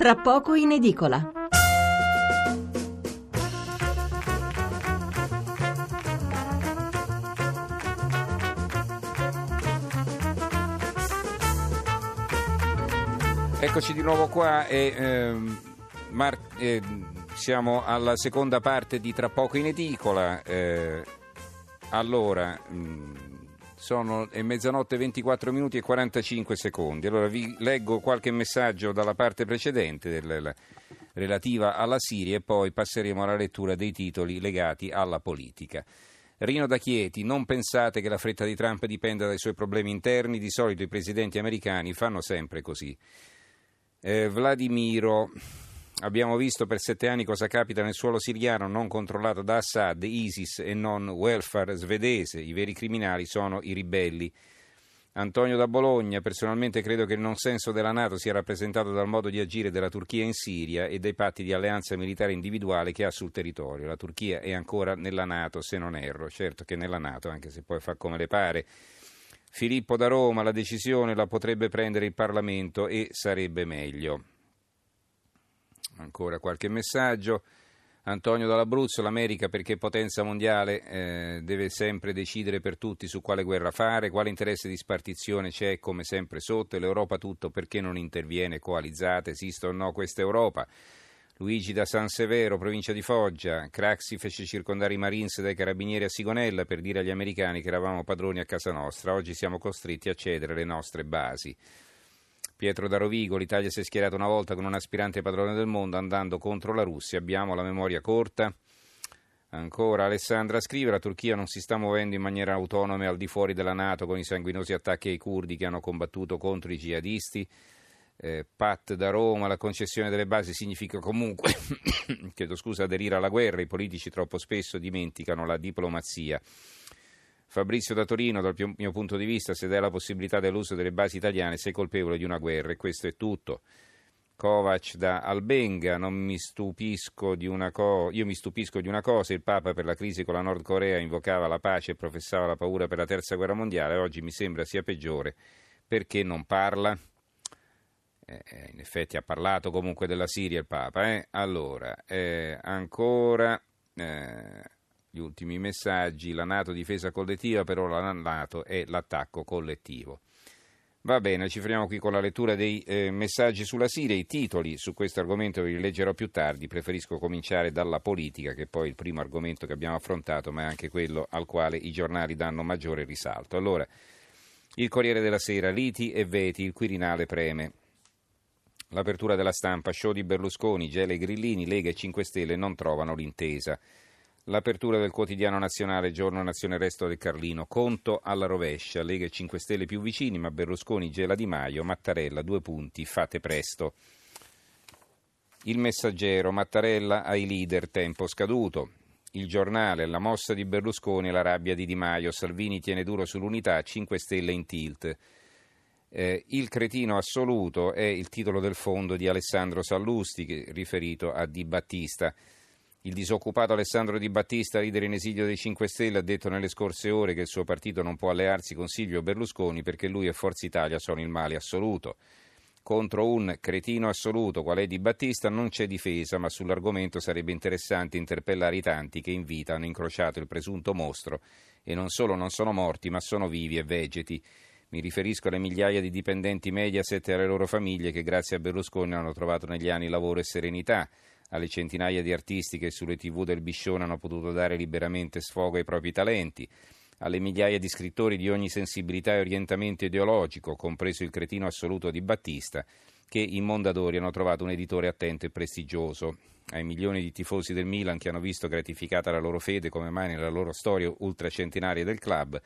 tra poco in edicola. Eccoci di nuovo qua e ehm, Mar- eh, siamo alla seconda parte di Tra poco in edicola. Eh, allora, mh, sono mezzanotte 24 minuti e 45 secondi. Allora vi leggo qualche messaggio dalla parte precedente del, la, relativa alla Siria e poi passeremo alla lettura dei titoli legati alla politica. Rino da Chieti, non pensate che la fretta di Trump dipenda dai suoi problemi interni, di solito i presidenti americani fanno sempre così. Eh, Vladimiro, abbiamo visto per sette anni cosa capita nel suolo siriano non controllato da Assad, ISIS e non welfare svedese. I veri criminali sono i ribelli. Antonio da Bologna, personalmente credo che il non senso della Nato sia rappresentato dal modo di agire della Turchia in Siria e dai patti di alleanza militare individuale che ha sul territorio. La Turchia è ancora nella Nato, se non erro, certo che nella Nato, anche se poi fa come le pare. Filippo da Roma, la decisione la potrebbe prendere il Parlamento e sarebbe meglio. Ancora qualche messaggio. Antonio dall'Abruzzo, l'America perché potenza mondiale eh, deve sempre decidere per tutti su quale guerra fare, quale interesse di spartizione c'è come sempre sotto e l'Europa tutto perché non interviene coalizzata, esiste o no questa Europa. Luigi da San Severo, provincia di Foggia. Craxi fece circondare i Marines dai carabinieri a Sigonella per dire agli americani che eravamo padroni a casa nostra. Oggi siamo costretti a cedere le nostre basi. Pietro da Rovigo, l'Italia si è schierata una volta con un aspirante padrone del mondo andando contro la Russia. Abbiamo la memoria corta. Ancora Alessandra scrive, la Turchia non si sta muovendo in maniera autonoma al di fuori della Nato con i sanguinosi attacchi ai curdi che hanno combattuto contro i jihadisti eh, Pat da Roma, la concessione delle basi significa comunque, chiedo scusa, aderire alla guerra, i politici troppo spesso dimenticano la diplomazia. Fabrizio da Torino, dal mio punto di vista, se dai la possibilità dell'uso delle basi italiane sei colpevole di una guerra e questo è tutto. Kovac da Albenga, non mi stupisco di una co- io mi stupisco di una cosa, il Papa per la crisi con la Nord Corea invocava la pace e professava la paura per la terza guerra mondiale, oggi mi sembra sia peggiore. Perché non parla? Eh, eh, in effetti ha parlato comunque della Siria il Papa. Eh? Allora, eh, ancora eh, gli ultimi messaggi, la Nato difesa collettiva, però la Nato è l'attacco collettivo. Va bene, ci fermiamo qui con la lettura dei eh, messaggi sulla Siria, i titoli su questo argomento vi leggerò più tardi, preferisco cominciare dalla politica che è poi il primo argomento che abbiamo affrontato, ma è anche quello al quale i giornali danno maggiore risalto. Allora, il Corriere della Sera, liti e veti, il Quirinale preme. L'apertura della stampa, show di Berlusconi, Gele e Grillini, Lega e 5 Stelle non trovano l'intesa. L'apertura del quotidiano nazionale, giorno nazione resto del Carlino, conto alla rovescia, Lega e 5 Stelle più vicini, ma Berlusconi, Gela Di Maio, Mattarella, due punti, fate presto. Il messaggero, Mattarella ai leader, tempo scaduto. Il giornale, la mossa di Berlusconi e la rabbia di Di Maio, Salvini tiene duro sull'unità, 5 Stelle in tilt. Eh, il cretino assoluto è il titolo del fondo di Alessandro Sallusti, riferito a Di Battista. Il disoccupato Alessandro Di Battista, leader in esilio dei 5 Stelle, ha detto nelle scorse ore che il suo partito non può allearsi con Silvio Berlusconi perché lui e Forza Italia sono il male assoluto. Contro un cretino assoluto qual è Di Battista non c'è difesa, ma sull'argomento sarebbe interessante interpellare i tanti che in vita hanno incrociato il presunto mostro e non solo non sono morti, ma sono vivi e vegeti. Mi riferisco alle migliaia di dipendenti Mediaset e alle loro famiglie che grazie a Berlusconi hanno trovato negli anni lavoro e serenità, alle centinaia di artisti che sulle tv del Biscione hanno potuto dare liberamente sfogo ai propri talenti, alle migliaia di scrittori di ogni sensibilità e orientamento ideologico, compreso il cretino assoluto di Battista, che in Mondadori hanno trovato un editore attento e prestigioso, ai milioni di tifosi del Milan che hanno visto gratificata la loro fede come mai nella loro storia ultracentenaria del club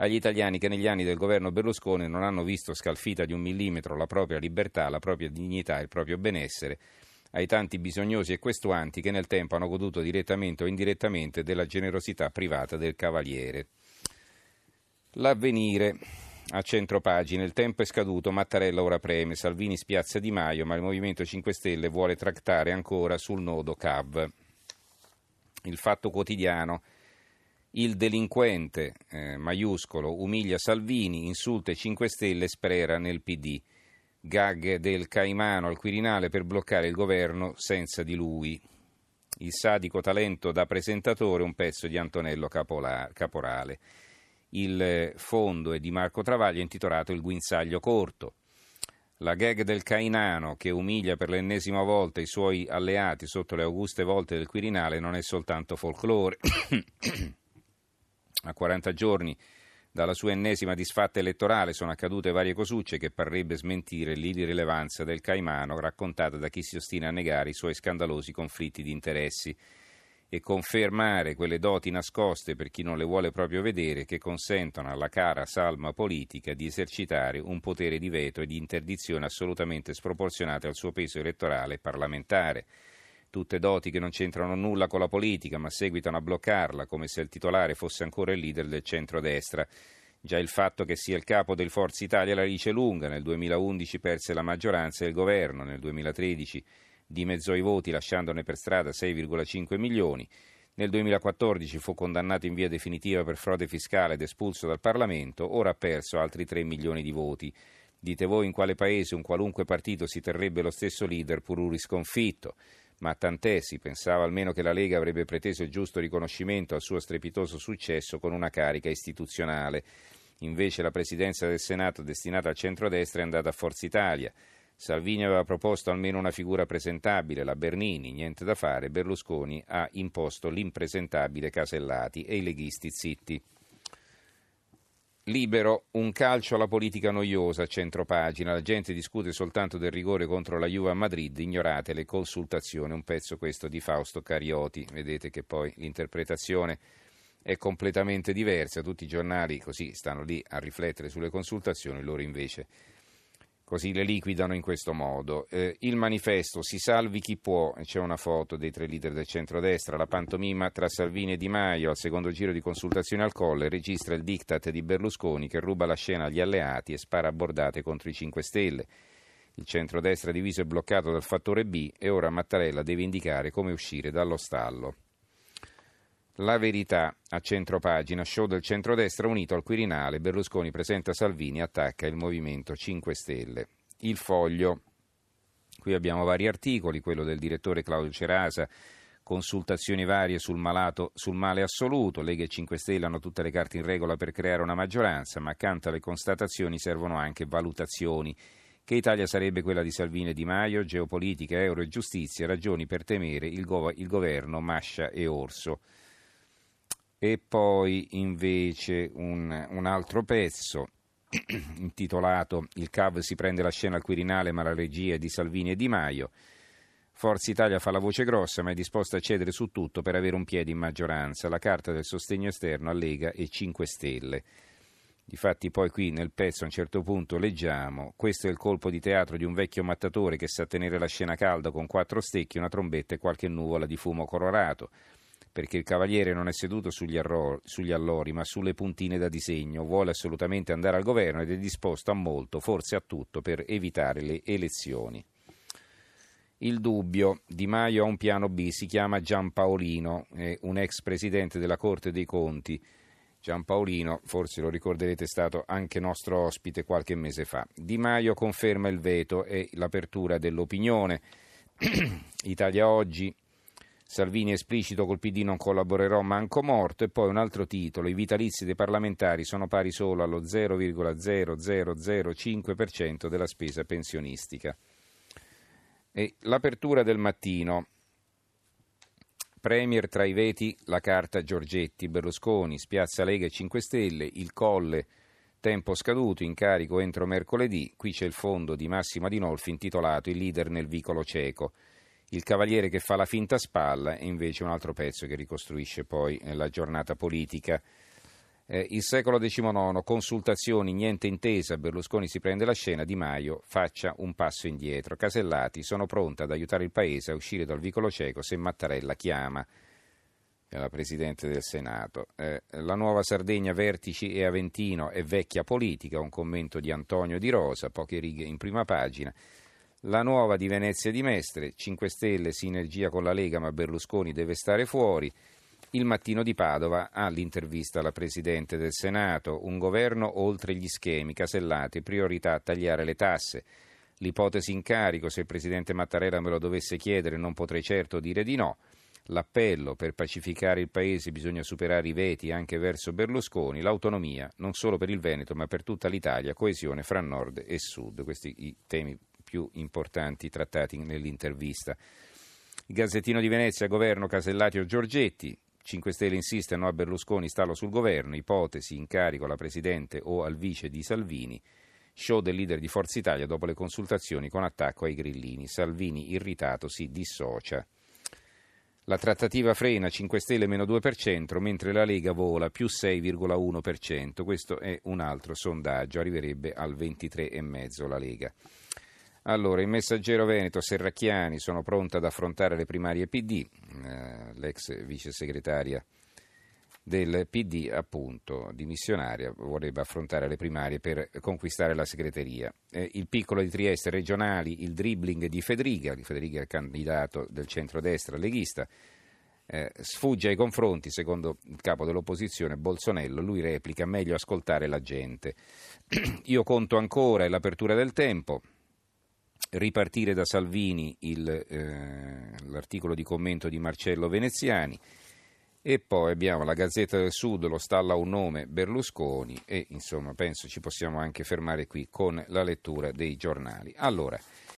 agli italiani che negli anni del governo Berlusconi non hanno visto scalfita di un millimetro la propria libertà, la propria dignità e il proprio benessere, ai tanti bisognosi e questuanti che nel tempo hanno goduto direttamente o indirettamente della generosità privata del Cavaliere. L'avvenire. A centropagina, il tempo è scaduto, Mattarella ora preme, Salvini spiazza Di Maio, ma il Movimento 5 Stelle vuole trattare ancora sul nodo CAV. Il fatto quotidiano, il delinquente eh, maiuscolo umilia Salvini, insulta i 5 Stelle, sprera nel PD. Gag del Caimano al Quirinale per bloccare il governo senza di lui. Il sadico talento da presentatore, un pezzo di Antonello Caporale. Il fondo è di Marco Travaglio intitolato Il guinzaglio corto. La gag del Cainano che umilia per l'ennesima volta i suoi alleati sotto le auguste volte del Quirinale non è soltanto folklore. A 40 giorni dalla sua ennesima disfatta elettorale sono accadute varie cosucce che parrebbe smentire l'irrilevanza del Caimano raccontata da chi si ostina a negare i suoi scandalosi conflitti di interessi. E confermare quelle doti nascoste per chi non le vuole proprio vedere che consentono alla cara salma politica di esercitare un potere di veto e di interdizione assolutamente sproporzionate al suo peso elettorale e parlamentare tutte doti che non c'entrano nulla con la politica, ma seguitano a bloccarla, come se il titolare fosse ancora il leader del centrodestra. Già il fatto che sia il capo del Forza Italia la dice lunga, nel 2011 perse la maggioranza e il governo, nel 2013 dimezzò i voti lasciandone per strada 6,5 milioni, nel 2014 fu condannato in via definitiva per frode fiscale ed espulso dal Parlamento, ora ha perso altri 3 milioni di voti. Dite voi in quale paese un qualunque partito si terrebbe lo stesso leader pur un risconfitto ma tant'è, si pensava almeno che la Lega avrebbe preteso il giusto riconoscimento al suo strepitoso successo con una carica istituzionale. Invece la presidenza del Senato destinata al centrodestra è andata a Forza Italia. Salvini aveva proposto almeno una figura presentabile, la Bernini, niente da fare, Berlusconi ha imposto l'impresentabile Casellati e i leghisti zitti. Libero, un calcio alla politica noiosa, centropagina. La gente discute soltanto del rigore contro la Juve a Madrid, ignorate le consultazioni. Un pezzo questo di Fausto Carioti. Vedete che poi l'interpretazione è completamente diversa. Tutti i giornali così stanno lì a riflettere sulle consultazioni, loro invece così le liquidano in questo modo. Eh, il manifesto Si salvi chi può, c'è una foto dei tre leader del centrodestra, la pantomima tra Salvini e Di Maio al secondo giro di consultazione al colle registra il diktat di Berlusconi che ruba la scena agli alleati e spara a bordate contro i 5 Stelle. Il centrodestra diviso e bloccato dal fattore B e ora Mattarella deve indicare come uscire dallo stallo. La verità a centropagina, show del centrodestra unito al Quirinale, Berlusconi presenta Salvini, attacca il Movimento 5 Stelle. Il foglio, qui abbiamo vari articoli, quello del direttore Claudio Cerasa, consultazioni varie sul, malato, sul male assoluto, Lega e 5 Stelle hanno tutte le carte in regola per creare una maggioranza, ma accanto alle constatazioni servono anche valutazioni. Che Italia sarebbe quella di Salvini e Di Maio, geopolitica, euro e giustizia, ragioni per temere il, go- il governo Mascia e Orso e poi invece un, un altro pezzo intitolato Il CAV si prende la scena al Quirinale ma la regia è di Salvini e Di Maio. Forza Italia fa la voce grossa ma è disposta a cedere su tutto per avere un piede in maggioranza, la carta del sostegno esterno a Lega e 5 Stelle. Difatti poi qui nel pezzo a un certo punto leggiamo questo è il colpo di teatro di un vecchio mattatore che sa tenere la scena calda con quattro stecchi, una trombetta e qualche nuvola di fumo colorato perché il cavaliere non è seduto sugli, arro- sugli, allori, ma sulle puntine da disegno, vuole assolutamente andare al governo ed è disposto a molto, forse a tutto, per evitare le elezioni. Il dubbio, Di Maio ha un piano B, si chiama Giampaolino, è un ex presidente della Corte dei Conti. Giampaolino, forse lo ricorderete, è stato anche nostro ospite qualche mese fa. Di Maio conferma il veto e l'apertura dell'opinione. Italia Oggi Salvini esplicito col PD non collaborerò manco morto e poi un altro titolo, i vitalizi dei parlamentari sono pari solo allo 0,0005% della spesa pensionistica. E l'apertura del mattino. Premier tra i veti la carta Giorgetti, Berlusconi, spiazza Lega e 5 Stelle, il colle tempo scaduto, incarico entro mercoledì, qui c'è il fondo di Massima Dinolfi intitolato Il leader nel vicolo cieco. Il cavaliere che fa la finta spalla è invece un altro pezzo che ricostruisce poi eh, la giornata politica. Eh, il secolo XIX, consultazioni, niente intesa, Berlusconi si prende la scena, Di Maio faccia un passo indietro. Casellati, sono pronta ad aiutare il Paese a uscire dal vicolo cieco se Mattarella chiama la Presidente del Senato. Eh, la nuova Sardegna, Vertici e Aventino è vecchia politica, un commento di Antonio Di Rosa, poche righe in prima pagina. La nuova di Venezia di Mestre, 5 Stelle, sinergia con la Lega, ma Berlusconi deve stare fuori. Il mattino di Padova ha l'intervista alla Presidente del Senato, un governo oltre gli schemi, casellati, priorità a tagliare le tasse. L'ipotesi in carico, se il Presidente Mattarella me lo dovesse chiedere, non potrei certo dire di no. L'appello per pacificare il Paese bisogna superare i veti anche verso Berlusconi, l'autonomia non solo per il Veneto ma per tutta l'Italia, coesione fra nord e sud. Questi i temi più importanti trattati nell'intervista. Il Gazzettino di Venezia, governo Casellati o Giorgetti, 5 Stelle insiste no a Berlusconi, stallo sul governo, ipotesi incarico alla Presidente o al vice di Salvini, show del leader di Forza Italia dopo le consultazioni con attacco ai grillini, Salvini irritato si dissocia. La trattativa frena 5 Stelle meno 2%, mentre la Lega vola più 6,1%. Questo è un altro sondaggio, arriverebbe al 23,5% la Lega. Allora, il messaggero Veneto, Serracchiani, sono pronta ad affrontare le primarie PD, eh, l'ex vice segretaria del PD, appunto, dimissionaria, vorrebbe affrontare le primarie per conquistare la segreteria. Eh, il piccolo di Trieste, regionali, il dribbling di Federica, di Federica è candidato del centrodestra leghista, eh, sfugge ai confronti, secondo il capo dell'opposizione, Bolsonello, lui replica meglio ascoltare la gente. Io conto ancora, è l'apertura del tempo, ripartire da Salvini il, eh, l'articolo di commento di Marcello Veneziani e poi abbiamo la Gazzetta del Sud, lo stalla un nome Berlusconi e insomma penso ci possiamo anche fermare qui con la lettura dei giornali. Allora,